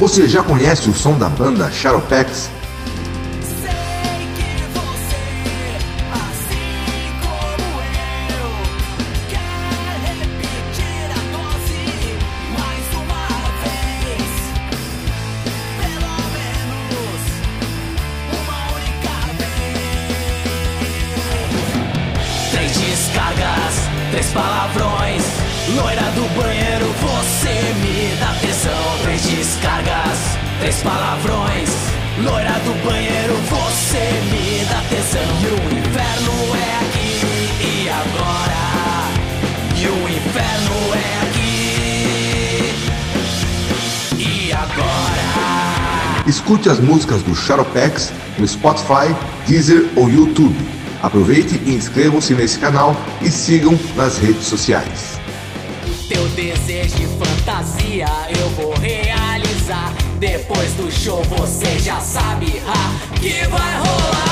Você já conhece o som da banda Shadowpex? Escute as músicas do Shadowpex no Spotify, Deezer ou YouTube. Aproveite e inscrevam-se nesse canal e sigam nas redes sociais. Teu desejo de fantasia eu vou realizar. Depois do show você já sabe ha, que vai rolar.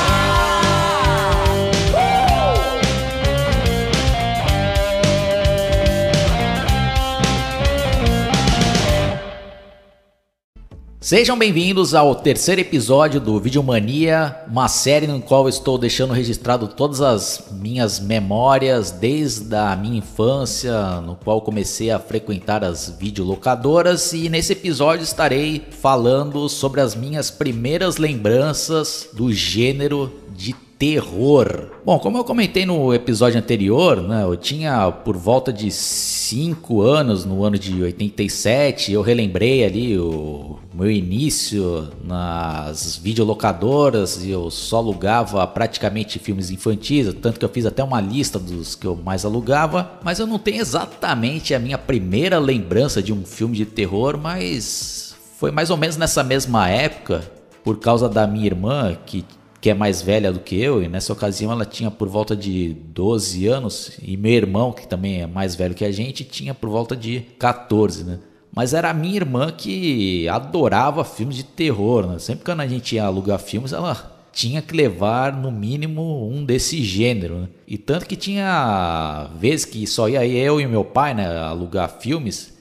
Sejam bem-vindos ao terceiro episódio do Videomania, uma série no qual estou deixando registrado todas as minhas memórias desde a minha infância, no qual comecei a frequentar as videolocadoras e nesse episódio estarei falando sobre as minhas primeiras lembranças do gênero de terror. Bom, como eu comentei no episódio anterior, né, eu tinha por volta de 5 anos, no ano de 87, eu relembrei ali o meu início nas videolocadoras e eu só alugava praticamente filmes infantis, tanto que eu fiz até uma lista dos que eu mais alugava, mas eu não tenho exatamente a minha primeira lembrança de um filme de terror, mas foi mais ou menos nessa mesma época, por causa da minha irmã, que que é mais velha do que eu, e nessa ocasião ela tinha por volta de 12 anos, e meu irmão, que também é mais velho que a gente, tinha por volta de 14, né? Mas era a minha irmã que adorava filmes de terror, né? Sempre que a gente ia alugar filmes, ela tinha que levar no mínimo um desse gênero, né? E tanto que tinha vezes que só ia eu e meu pai, né, alugar filmes,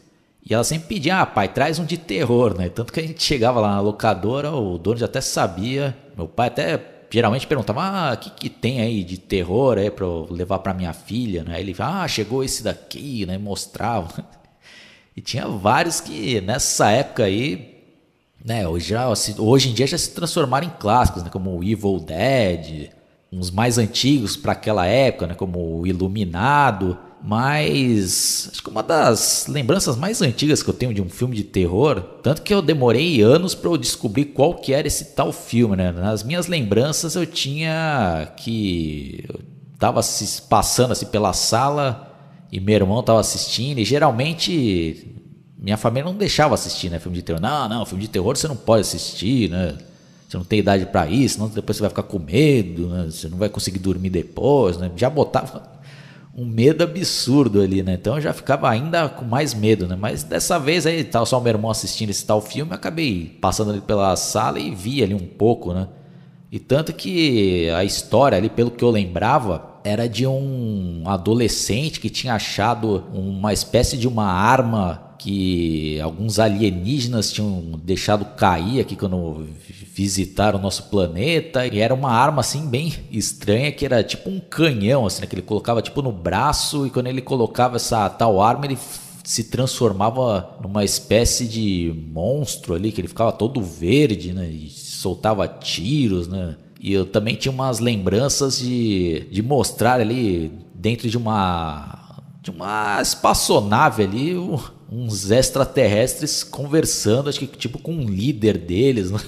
e ela sempre pedia, ah, pai, traz um de terror, né? Tanto que a gente chegava lá na locadora, o dono já até sabia. Meu pai até geralmente perguntava, ah, o que, que tem aí de terror aí eu levar pra minha filha, né? Ele, ah, chegou esse daqui, né? Mostrava. E tinha vários que nessa época aí, né? Hoje, já, hoje em dia já se transformaram em clássicos, né? Como o Evil Dead, uns mais antigos para aquela época, né? Como o Iluminado. Mas acho que uma das lembranças mais antigas que eu tenho de um filme de terror, tanto que eu demorei anos para eu descobrir qual que era esse tal filme, né? Nas minhas lembranças eu tinha que eu tava se passando assim pela sala e meu irmão tava assistindo e geralmente minha família não deixava assistir, né, filme de terror. Não, não, filme de terror você não pode assistir, né? Você não tem idade para isso, senão depois você vai ficar com medo, né? Você não vai conseguir dormir depois, né? Já botava um medo absurdo ali, né? Então eu já ficava ainda com mais medo, né? Mas dessa vez aí, tava só o meu irmão assistindo esse tal filme, eu acabei passando ali pela sala e vi ali um pouco, né? E tanto que a história ali, pelo que eu lembrava, era de um adolescente que tinha achado uma espécie de uma arma que alguns alienígenas tinham deixado cair aqui quando visitaram o nosso planeta e era uma arma assim bem estranha que era tipo um canhão assim né, que ele colocava tipo no braço e quando ele colocava essa tal arma ele se transformava numa espécie de monstro ali que ele ficava todo verde né e soltava tiros né. E eu também tinha umas lembranças de, de mostrar ali dentro de uma de uma espaçonave ali uns extraterrestres conversando, acho que tipo com um líder deles, né?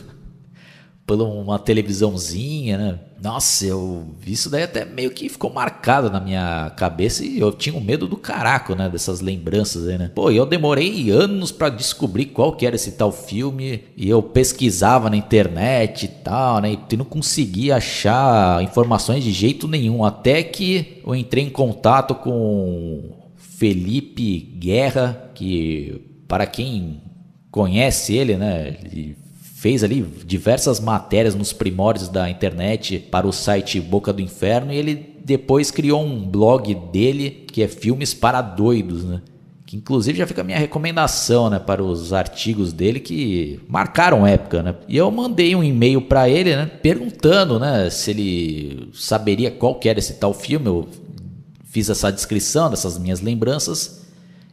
Por uma televisãozinha, né? Nossa, eu isso daí até meio que ficou marcado na minha cabeça e eu tinha um medo do caraco, né? Dessas lembranças aí, né? Pô, eu demorei anos para descobrir qual que era esse tal filme e eu pesquisava na internet e tal, né? E não conseguia achar informações de jeito nenhum, até que eu entrei em contato com Felipe Guerra, que para quem conhece ele, né, ele fez ali diversas matérias nos primórdios da internet para o site Boca do Inferno e ele depois criou um blog dele que é Filmes para Doidos, né? que inclusive já fica a minha recomendação, né, para os artigos dele que marcaram época, né? E eu mandei um e-mail para ele, né, perguntando, né, se ele saberia qual era esse tal filme. Eu fiz essa descrição dessas minhas lembranças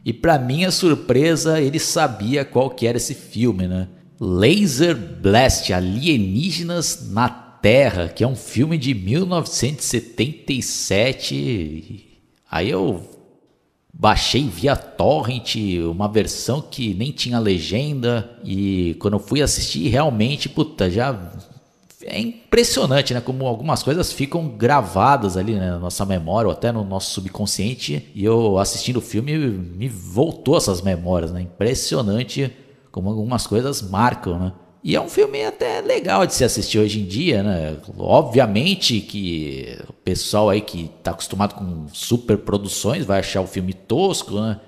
e para minha surpresa, ele sabia qual que era esse filme, né? Laser Blast Alienígenas na Terra, que é um filme de 1977. Aí eu baixei via torrent uma versão que nem tinha legenda e quando eu fui assistir realmente, puta, já é impressionante, né, como algumas coisas ficam gravadas ali né, na nossa memória ou até no nosso subconsciente e eu assistindo o filme me voltou essas memórias, né? Impressionante como algumas coisas marcam, né? E é um filme até legal de se assistir hoje em dia, né? Obviamente que o pessoal aí que tá acostumado com super produções vai achar o filme tosco, né?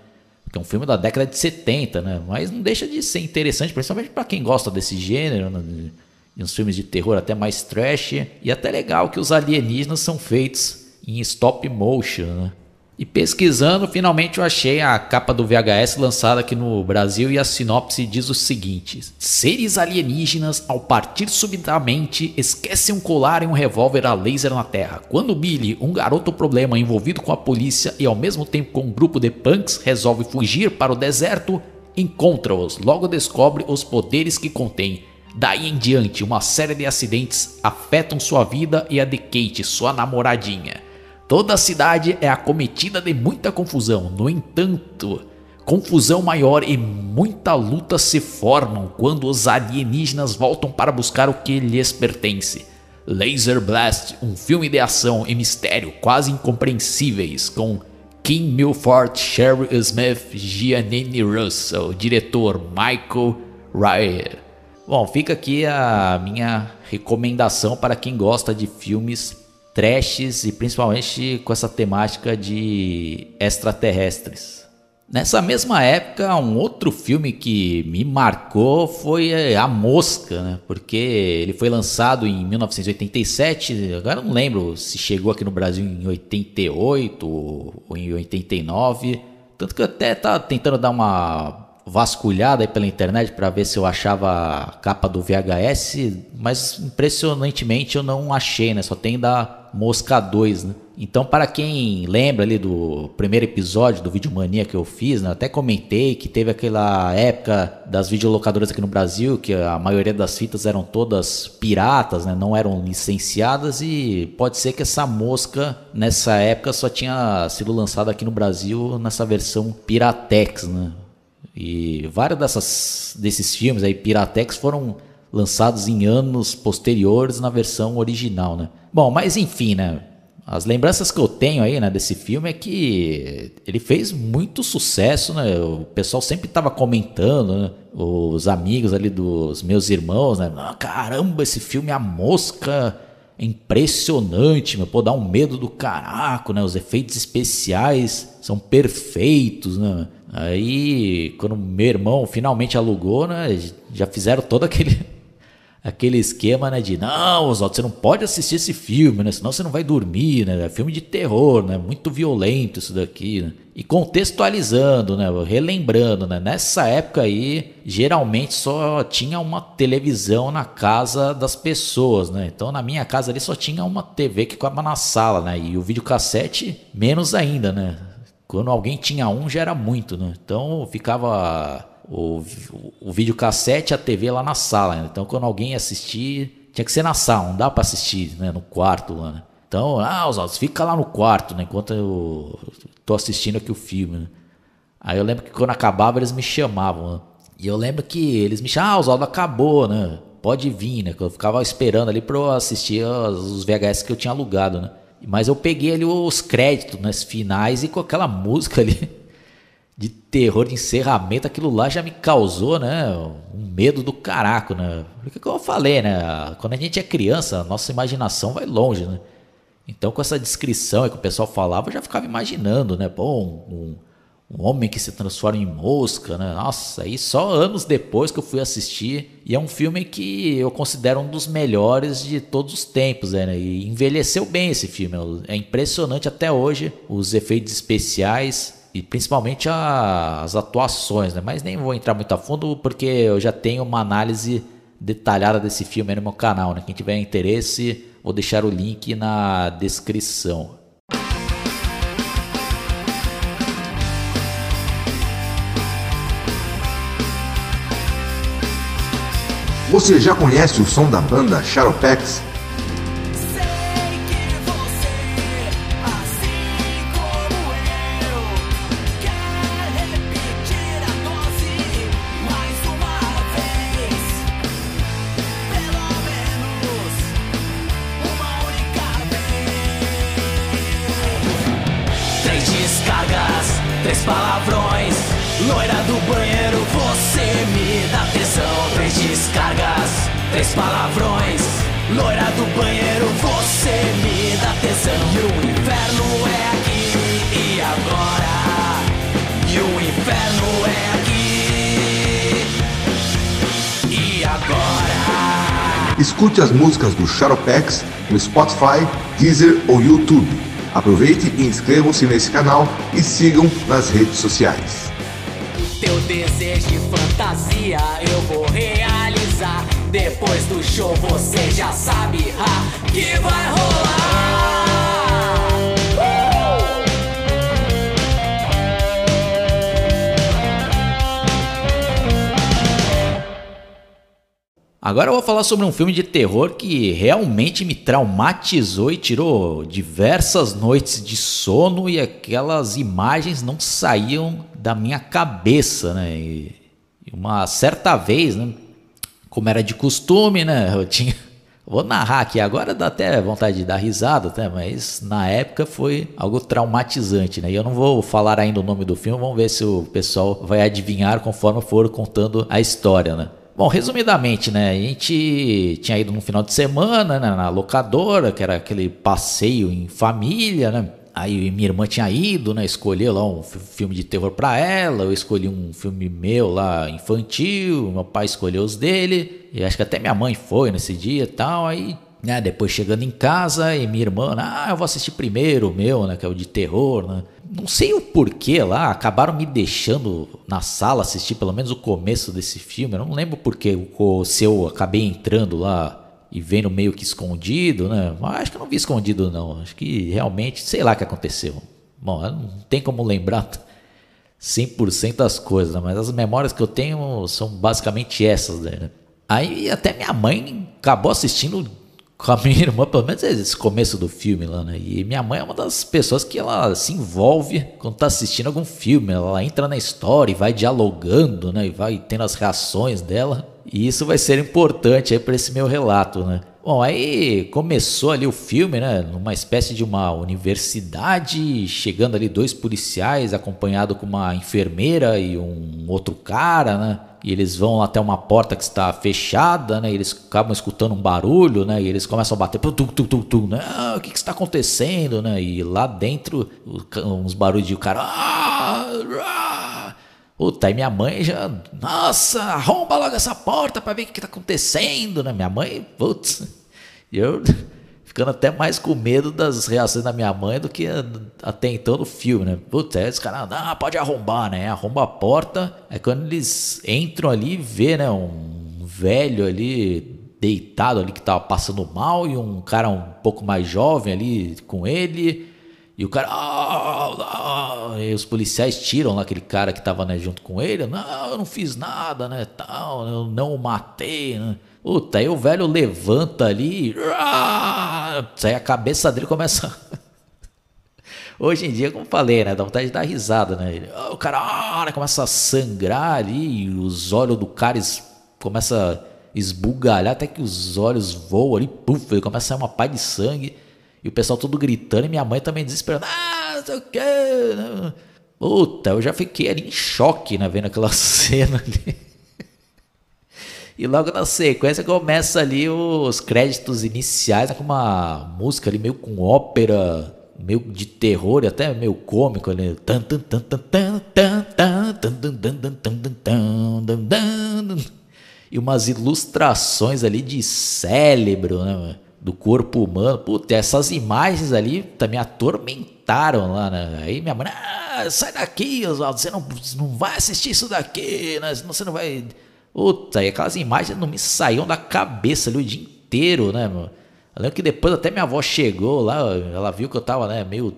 Que é um filme da década de 70, né? Mas não deixa de ser interessante, principalmente para quem gosta desse gênero, né? E uns filmes de terror até mais trash. E até legal que os alienígenas são feitos em stop motion, né? E pesquisando, finalmente eu achei a capa do VHS lançada aqui no Brasil e a sinopse diz o seguinte: Seres alienígenas, ao partir subitamente, esquecem um colar e um revólver a laser na Terra. Quando Billy, um garoto problema envolvido com a polícia e ao mesmo tempo com um grupo de punks, resolve fugir para o deserto, encontra-os, logo descobre os poderes que contém. Daí em diante, uma série de acidentes afetam sua vida e a de Kate, sua namoradinha. Toda a cidade é acometida de muita confusão. No entanto, confusão maior e muita luta se formam quando os alienígenas voltam para buscar o que lhes pertence. Laser Blast, um filme de ação e mistério quase incompreensíveis com Kim Milford, Sherry Smith, Giannini Russell, diretor Michael Ryer. Bom, fica aqui a minha recomendação para quem gosta de filmes trashes e principalmente com essa temática de extraterrestres. Nessa mesma época, um outro filme que me marcou foi é, A Mosca, né? porque ele foi lançado em 1987, agora não lembro se chegou aqui no Brasil em 88 ou em 89, tanto que eu até tá tentando dar uma vasculhada pela internet para ver se eu achava a capa do VHS, mas impressionantemente eu não achei, né? Só tem da Mosca 2, né? Então, para quem lembra ali do primeiro episódio do Vídeo Mania que eu fiz, né? até comentei que teve aquela época das videolocadoras aqui no Brasil, que a maioria das fitas eram todas piratas, né? não eram licenciadas, e pode ser que essa mosca nessa época só tinha sido lançada aqui no Brasil nessa versão Piratex, né? E vários dessas, desses filmes aí, Piratex, foram lançados em anos posteriores na versão original, né? Bom, mas enfim, né? As lembranças que eu tenho aí, né, desse filme é que ele fez muito sucesso, né? O pessoal sempre estava comentando, né? Os amigos ali dos meus irmãos, né? Ah, caramba, esse filme A Mosca é impressionante, meu. Pô, dá um medo do caraco, né? Os efeitos especiais são perfeitos, né? Aí, quando meu irmão finalmente alugou, né, já fizeram todo aquele aquele esquema, né, de não, Oswaldo, você não pode assistir esse filme, né, senão você não vai dormir, né, é filme de terror, né, muito violento isso daqui, né? E contextualizando, né, relembrando, né, nessa época aí, geralmente só tinha uma televisão na casa das pessoas, né? Então, na minha casa ali só tinha uma TV que ficava na sala, né? E o videocassete menos ainda, né? Quando alguém tinha um já era muito, né? Então ficava o, o, videocassete e a TV lá na sala. Né? Então quando alguém assistir, tinha que ser na sala, não dá para assistir né? no quarto lá, né? Então, ah, Oswaldo, fica lá no quarto, né? Enquanto eu tô assistindo aqui o filme, né? Aí eu lembro que quando acabava eles me chamavam, né? E eu lembro que eles me chamavam, ah, Oswaldo, acabou, né? Pode vir, né? Eu ficava esperando ali pra eu assistir os VHS que eu tinha alugado, né? Mas eu peguei ali os créditos né, finais e com aquela música ali de terror de encerramento, aquilo lá já me causou, né, um medo do caraco, né? Porque como eu falei, né, quando a gente é criança, a nossa imaginação vai longe, né? Então com essa descrição que o pessoal falava, eu já ficava imaginando, né, pô, um, um homem que se transforma em mosca, né? Nossa, aí só anos depois que eu fui assistir. E é um filme que eu considero um dos melhores de todos os tempos, né? E envelheceu bem esse filme. É impressionante até hoje os efeitos especiais. E principalmente as atuações, né? Mas nem vou entrar muito a fundo porque eu já tenho uma análise detalhada desse filme no meu canal, né? Quem tiver interesse, vou deixar o link na descrição. Você já conhece o som da banda Shadow-Pax? Três palavrões. Loira do banheiro, você me dá tesão. Três descargas, três palavrões. Loira do banheiro, você me dá tesão. E o inferno é aqui e agora. E o inferno é aqui e agora. Escute as músicas do Shadowpax no Spotify, Deezer ou YouTube. Aproveite e inscrevam-se nesse canal e sigam nas redes sociais. Teu desejo de fantasia eu vou realizar. Depois do show você já sabe ha, que vai rolar. Agora eu vou falar sobre um filme de terror que realmente me traumatizou e tirou diversas noites de sono e aquelas imagens não saíam da minha cabeça, né? E uma certa vez, né? Como era de costume, né? Eu tinha. Vou narrar aqui agora, dá até vontade de dar risada, até, mas na época foi algo traumatizante, né? E eu não vou falar ainda o nome do filme, vamos ver se o pessoal vai adivinhar conforme for contando a história, né? Bom, resumidamente, né? A gente tinha ido no final de semana né, na locadora, que era aquele passeio em família, né? Aí minha irmã tinha ido, né? Escolheu lá um filme de terror pra ela. Eu escolhi um filme meu lá, infantil. Meu pai escolheu os dele. E acho que até minha mãe foi nesse dia e tal. Aí, né? Depois chegando em casa e minha irmã, ah, eu vou assistir primeiro o meu, né? Que é o de terror, né? Não sei o porquê lá, acabaram me deixando na sala assistir pelo menos o começo desse filme. Eu não lembro porquê, se eu acabei entrando lá e vendo meio que escondido, né? Mas acho que eu não vi escondido, não. Acho que realmente, sei lá o que aconteceu. Bom, não tem como lembrar 100% das coisas, né? mas as memórias que eu tenho são basicamente essas, né? Aí até minha mãe acabou assistindo com a minha irmã, pelo menos esse começo do filme lá, né? E minha mãe é uma das pessoas que ela se envolve quando tá assistindo algum filme. Ela entra na história e vai dialogando, né? E vai tendo as reações dela. E isso vai ser importante aí para esse meu relato, né? Bom, aí começou ali o filme, né? Numa espécie de uma universidade, chegando ali dois policiais, acompanhado com uma enfermeira e um outro cara, né? E eles vão até uma porta que está fechada, né? E eles acabam escutando um barulho, né? E eles começam a bater, tum, tum, tum, tum, né? Ah, o que, que está acontecendo, né? E lá dentro, uns barulhos de o cara. Ah, ah. Puta, aí minha mãe já. Nossa, arromba logo essa porta para ver o que, que tá acontecendo, né? Minha mãe, putz. Eu ficando até mais com medo das reações da minha mãe do que até então no filme, né? Putz, aí os caras, ah, pode arrombar, né? Arromba a porta. Aí quando eles entram ali, vê, né? Um velho ali deitado ali que tava passando mal e um cara um pouco mais jovem ali com ele. E o cara. Ah, ah, e os policiais tiram lá aquele cara que tava né, junto com ele. Não, eu não fiz nada, né? Tal, eu não o matei, né? Puta, aí o velho levanta ali. Ah, aí a cabeça dele começa. Hoje em dia, como falei, né? Dá vontade de dar risada, né? O cara ah, começa a sangrar ali, os olhos do cara es... começa a esbugalhar, até que os olhos voam ali, puf, ele começa a sair uma pá de sangue. E o pessoal tudo gritando e minha mãe também desesperando. Ah, sei o quê. Puta, eu já fiquei ali em choque, né? Vendo aquela cena ali. E logo na sequência começa ali os créditos iniciais né, com uma música ali meio com ópera, meio de terror e até meio cômico ali. E umas ilustrações ali de cérebro, né? do corpo humano. Puta, essas imagens ali também atormentaram lá, né? Aí minha mãe, ah, sai daqui, Oswaldo, você não, não vai assistir isso daqui, né? Você não vai. Puta, e aquelas imagens não me saíam da cabeça ali o dia inteiro, né, mano? Eu lembro que depois até minha avó chegou lá, ela viu que eu tava, né, meio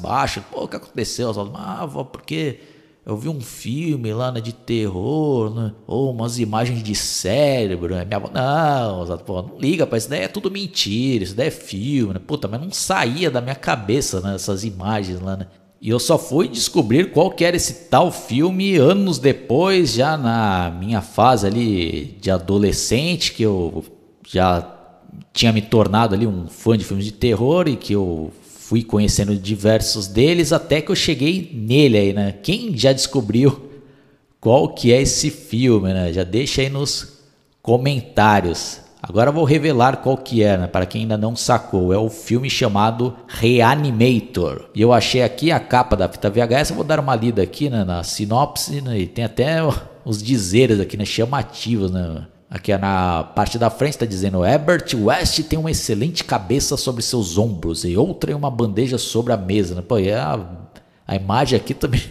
baixo. Pô, o que aconteceu, Oswaldo? Ah, avó, porque eu vi um filme lá né, de terror, né? ou umas imagens de cérebro. Né? Minha avó, não, pô, não liga, pai, isso daí é tudo mentira, isso daí é filme, né? Puta, mas não saía da minha cabeça né, essas imagens lá, né? E eu só fui descobrir qual que era esse tal filme anos depois, já na minha fase ali de adolescente, que eu já tinha me tornado ali um fã de filmes de terror e que eu fui conhecendo diversos deles até que eu cheguei nele aí, né? Quem já descobriu qual que é esse filme, né? Já deixa aí nos comentários. Agora vou revelar qual que é, né? Para quem ainda não sacou, é o filme chamado Reanimator. E eu achei aqui a capa da fita VHS, eu vou dar uma lida aqui, né, na sinopse, né? E tem até os dizeres aqui, né, chamativos, né? Aqui na parte da frente está dizendo: Herbert West tem uma excelente cabeça sobre seus ombros e outra em uma bandeja sobre a mesa. Né? Pô, é a, a imagem aqui também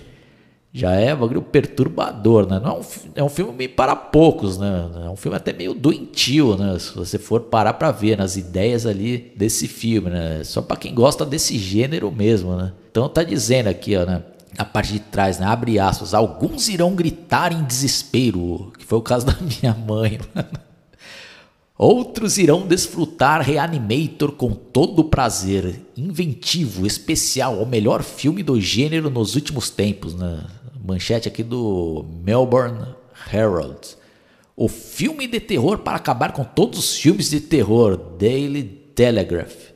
já é um bagulho perturbador, né? Não é, um, é um filme para poucos, né? É um filme até meio doentio, né? Se você for parar para ver nas ideias ali desse filme, né? Só para quem gosta desse gênero mesmo, né? Então tá dizendo aqui, ó, né? a parte de trás, né? Abre aspas. Alguns irão gritar em desespero, que foi o caso da minha mãe. Outros irão desfrutar Reanimator com todo prazer, inventivo, especial, o melhor filme do gênero nos últimos tempos. Né? Manchete aqui do Melbourne Herald. O filme de terror para acabar com todos os filmes de terror, Daily Telegraph.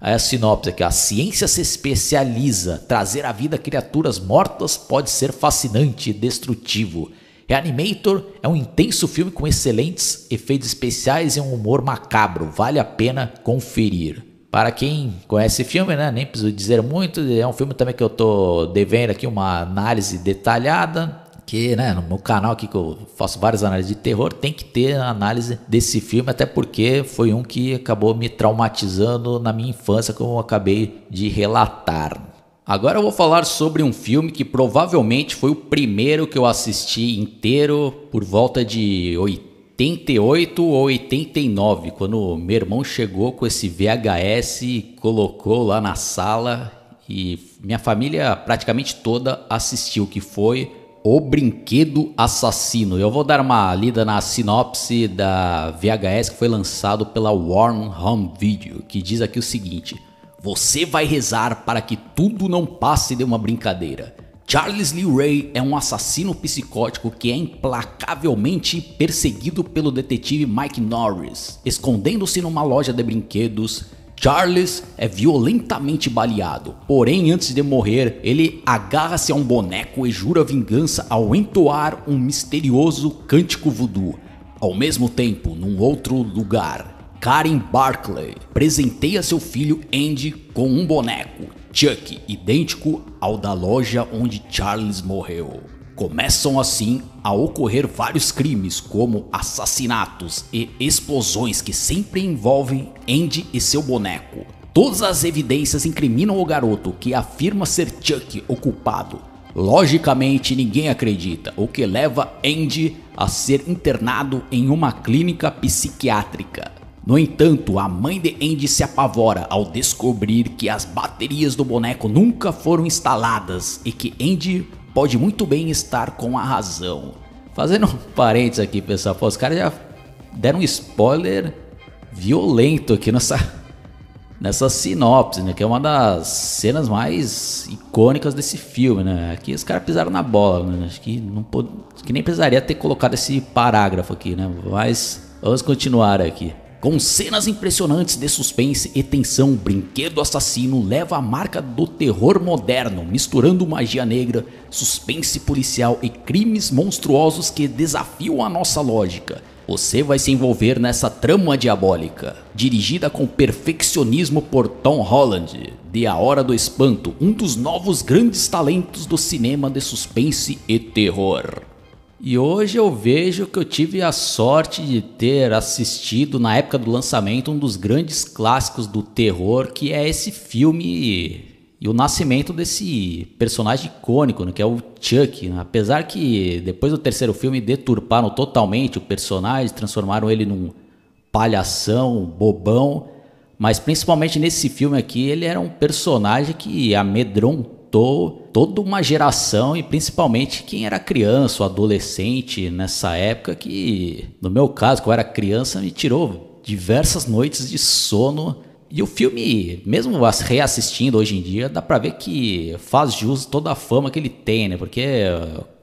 Aí a sinopse aqui, a ciência se especializa. Trazer à vida criaturas mortas pode ser fascinante e destrutivo. Reanimator é um intenso filme com excelentes efeitos especiais e um humor macabro. Vale a pena conferir. Para quem conhece filme, né, nem preciso dizer muito, é um filme também que eu tô devendo aqui uma análise detalhada que, né, no meu canal aqui que eu faço várias análises de terror, tem que ter análise desse filme, até porque foi um que acabou me traumatizando na minha infância, como eu acabei de relatar. Agora eu vou falar sobre um filme que provavelmente foi o primeiro que eu assisti inteiro por volta de 88 ou 89, quando meu irmão chegou com esse VHS e colocou lá na sala e minha família praticamente toda assistiu, que foi o Brinquedo Assassino. Eu vou dar uma lida na sinopse da VHS que foi lançado pela Warren Home Video, que diz aqui o seguinte: Você vai rezar para que tudo não passe de uma brincadeira. Charles Lee Ray é um assassino psicótico que é implacavelmente perseguido pelo detetive Mike Norris, escondendo-se numa loja de brinquedos Charles é violentamente baleado, porém antes de morrer, ele agarra-se a um boneco e jura vingança ao entoar um misterioso cântico voodoo. Ao mesmo tempo, num outro lugar, Karen Barclay presenteia seu filho Andy com um boneco, Chuck, idêntico ao da loja onde Charles morreu. Começam assim a ocorrer vários crimes, como assassinatos e explosões que sempre envolvem Andy e seu boneco. Todas as evidências incriminam o garoto, que afirma ser Chuck o culpado. Logicamente, ninguém acredita, o que leva Andy a ser internado em uma clínica psiquiátrica. No entanto, a mãe de Andy se apavora ao descobrir que as baterias do boneco nunca foram instaladas e que Andy pode muito bem estar com a razão. Fazendo um parênteses aqui, pessoal, pô, os caras já deram um spoiler violento aqui nessa, nessa sinopse, né? Que é uma das cenas mais icônicas desse filme, né? Aqui os caras pisaram na bola, né? Acho que, não pod... Acho que nem precisaria ter colocado esse parágrafo aqui, né? Mas vamos continuar aqui. Com cenas impressionantes de suspense e tensão, Brinquedo Assassino leva a marca do terror moderno, misturando magia negra, suspense policial e crimes monstruosos que desafiam a nossa lógica. Você vai se envolver nessa trama diabólica, dirigida com perfeccionismo por Tom Holland, de A Hora do Espanto, um dos novos grandes talentos do cinema de suspense e terror. E hoje eu vejo que eu tive a sorte de ter assistido na época do lançamento um dos grandes clássicos do terror, que é esse filme e o nascimento desse personagem icônico, né, que é o Chuck. Apesar que depois do terceiro filme deturparam totalmente o personagem, transformaram ele num palhação, bobão, mas principalmente nesse filme aqui ele era um personagem que amedrontou toda uma geração e principalmente quem era criança ou adolescente nessa época que, no meu caso, quando eu era criança, me tirou diversas noites de sono e o filme, mesmo reassistindo hoje em dia, dá pra ver que faz jus toda a fama que ele tem, né? Porque,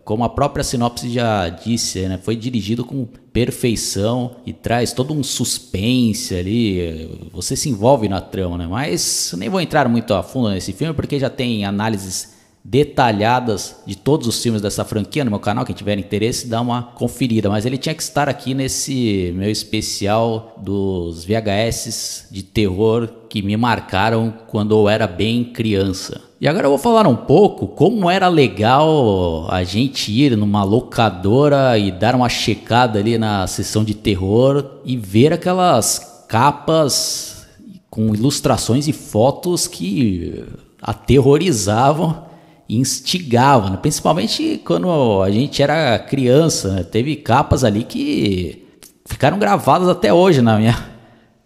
como a própria sinopse já disse, né? Foi dirigido com perfeição e traz todo um suspense ali. Você se envolve na trama, né? Mas nem vou entrar muito a fundo nesse filme, porque já tem análises detalhadas de todos os filmes dessa franquia no meu canal. Quem tiver interesse, dá uma conferida. Mas ele tinha que estar aqui nesse meu especial dos VHS de terror que me marcaram quando eu era bem criança. E agora eu vou falar um pouco como era legal a gente ir numa locadora e dar uma checada ali na sessão de terror e ver aquelas capas com ilustrações e fotos que aterrorizavam instigava, né? principalmente quando a gente era criança. Né? Teve capas ali que ficaram gravadas até hoje na minha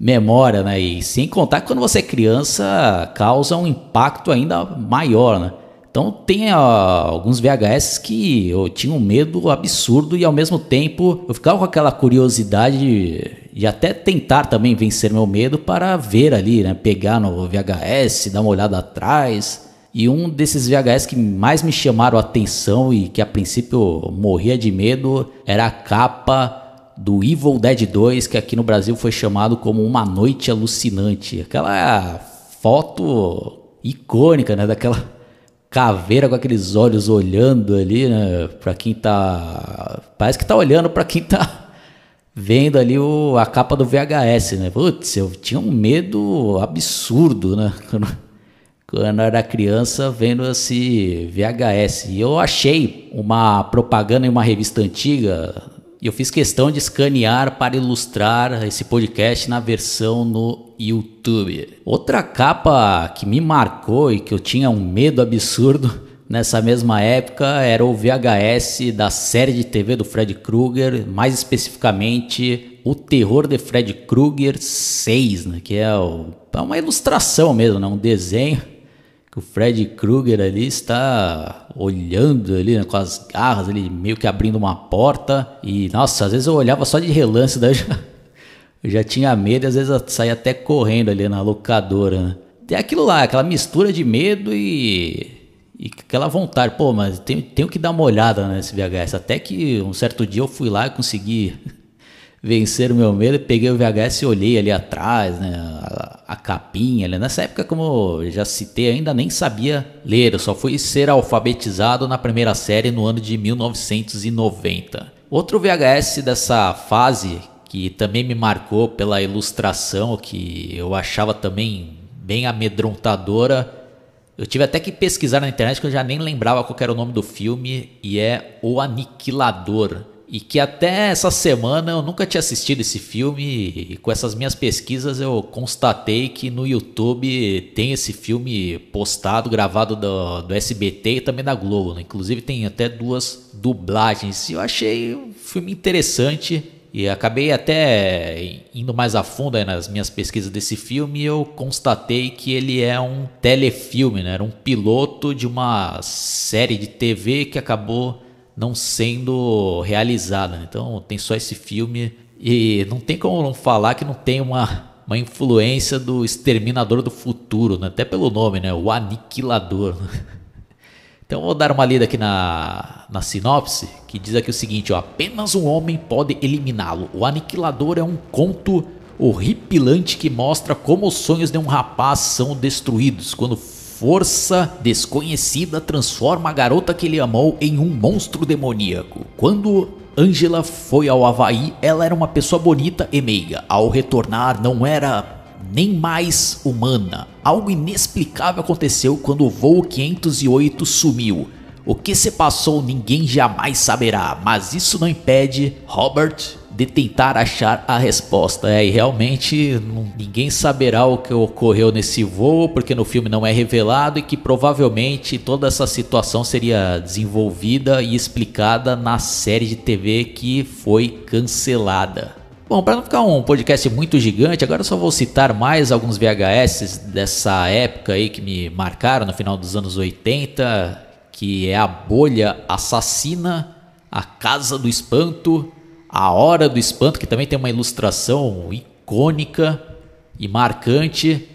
memória, né? E sem contar que quando você é criança causa um impacto ainda maior, né? Então tem uh, alguns VHS que eu tinha um medo absurdo e ao mesmo tempo eu ficava com aquela curiosidade de, até tentar também vencer meu medo para ver ali, né? Pegar no VHS, dar uma olhada atrás. E um desses VHS que mais me chamaram a atenção e que a princípio morria de medo era a capa do Evil Dead 2, que aqui no Brasil foi chamado como Uma Noite Alucinante. Aquela foto icônica, né? Daquela caveira com aqueles olhos olhando ali, né? Pra quem tá. Parece que tá olhando para quem tá vendo ali o, a capa do VHS, né? Putz, eu tinha um medo absurdo, né? quando eu era criança vendo esse VHS. E eu achei uma propaganda em uma revista antiga e eu fiz questão de escanear para ilustrar esse podcast na versão no YouTube. Outra capa que me marcou e que eu tinha um medo absurdo nessa mesma época era o VHS da série de TV do Fred Krueger, mais especificamente O Terror de Fred Krueger 6, né, que é, o, é uma ilustração mesmo, né, um desenho que o Fred Krueger ali está olhando ali né, com as garras, ele meio que abrindo uma porta e nossa, às vezes eu olhava só de relance, daí eu já, eu já tinha medo, e às vezes eu saía até correndo ali na locadora. Né? Tem aquilo lá, aquela mistura de medo e, e aquela vontade, pô, mas tenho, tenho que dar uma olhada nesse VHS. Até que um certo dia eu fui lá e consegui vencer o meu medo, peguei o VHS e olhei ali atrás, né, a, a capinha. Nessa época, como já citei, ainda nem sabia ler, eu só fui ser alfabetizado na primeira série no ano de 1990. Outro VHS dessa fase que também me marcou pela ilustração, que eu achava também bem amedrontadora. Eu tive até que pesquisar na internet que eu já nem lembrava qual era o nome do filme e é O Aniquilador e que até essa semana eu nunca tinha assistido esse filme e com essas minhas pesquisas eu constatei que no YouTube tem esse filme postado, gravado do, do SBT e também da Globo. Né? Inclusive tem até duas dublagens. E eu achei um filme interessante e acabei até indo mais a fundo nas minhas pesquisas desse filme eu constatei que ele é um telefilme, né? era um piloto de uma série de TV que acabou não sendo realizada. Então tem só esse filme e não tem como não falar que não tem uma, uma influência do Exterminador do Futuro, né? até pelo nome, né? O Aniquilador. Então vou dar uma lida aqui na, na sinopse, que diz aqui o seguinte, ó, apenas um homem pode eliminá-lo. O Aniquilador é um conto horripilante que mostra como os sonhos de um rapaz são destruídos quando força desconhecida transforma a garota que ele amou em um monstro demoníaco. Quando Angela foi ao Havaí, ela era uma pessoa bonita e meiga. Ao retornar, não era nem mais humana. Algo inexplicável aconteceu quando o voo 508 sumiu. O que se passou ninguém jamais saberá, mas isso não impede Robert de tentar achar a resposta. É, e realmente ninguém saberá o que ocorreu nesse voo, porque no filme não é revelado e que provavelmente toda essa situação seria desenvolvida e explicada na série de TV que foi cancelada. Bom, para não ficar um podcast muito gigante, agora eu só vou citar mais alguns VHS dessa época aí que me marcaram no final dos anos 80, que é a Bolha Assassina, A Casa do Espanto, A Hora do Espanto, que também tem uma ilustração icônica e marcante,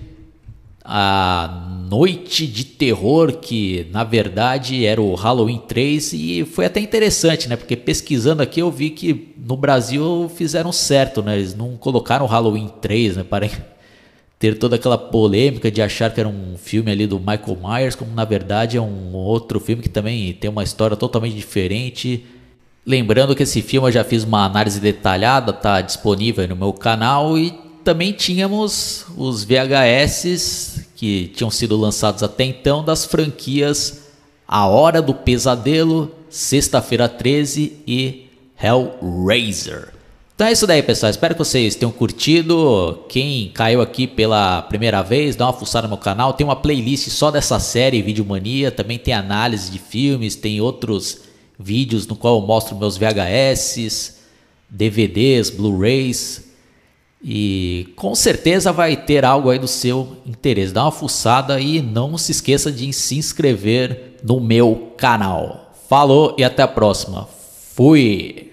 a Noite de Terror, que na verdade era o Halloween 3 e foi até interessante, né? Porque pesquisando aqui eu vi que no Brasil fizeram certo, né? Eles não colocaram o Halloween 3, né? Para ter toda aquela polêmica de achar que era um filme ali do Michael Myers, como na verdade é um outro filme que também tem uma história totalmente diferente. Lembrando que esse filme eu já fiz uma análise detalhada, tá disponível no meu canal e também tínhamos os VHS que tinham sido lançados até então das franquias A Hora do Pesadelo, Sexta-feira 13 e Hellraiser. Então é isso daí, pessoal. Espero que vocês tenham curtido. Quem caiu aqui pela primeira vez, dá uma fuçada no meu canal. Tem uma playlist só dessa série Videomania. Também tem análise de filmes, tem outros vídeos no qual eu mostro meus VHS, DVDs, Blu-rays, e com certeza vai ter algo aí do seu interesse. Dá uma fuçada e não se esqueça de se inscrever no meu canal. Falou e até a próxima. Fui!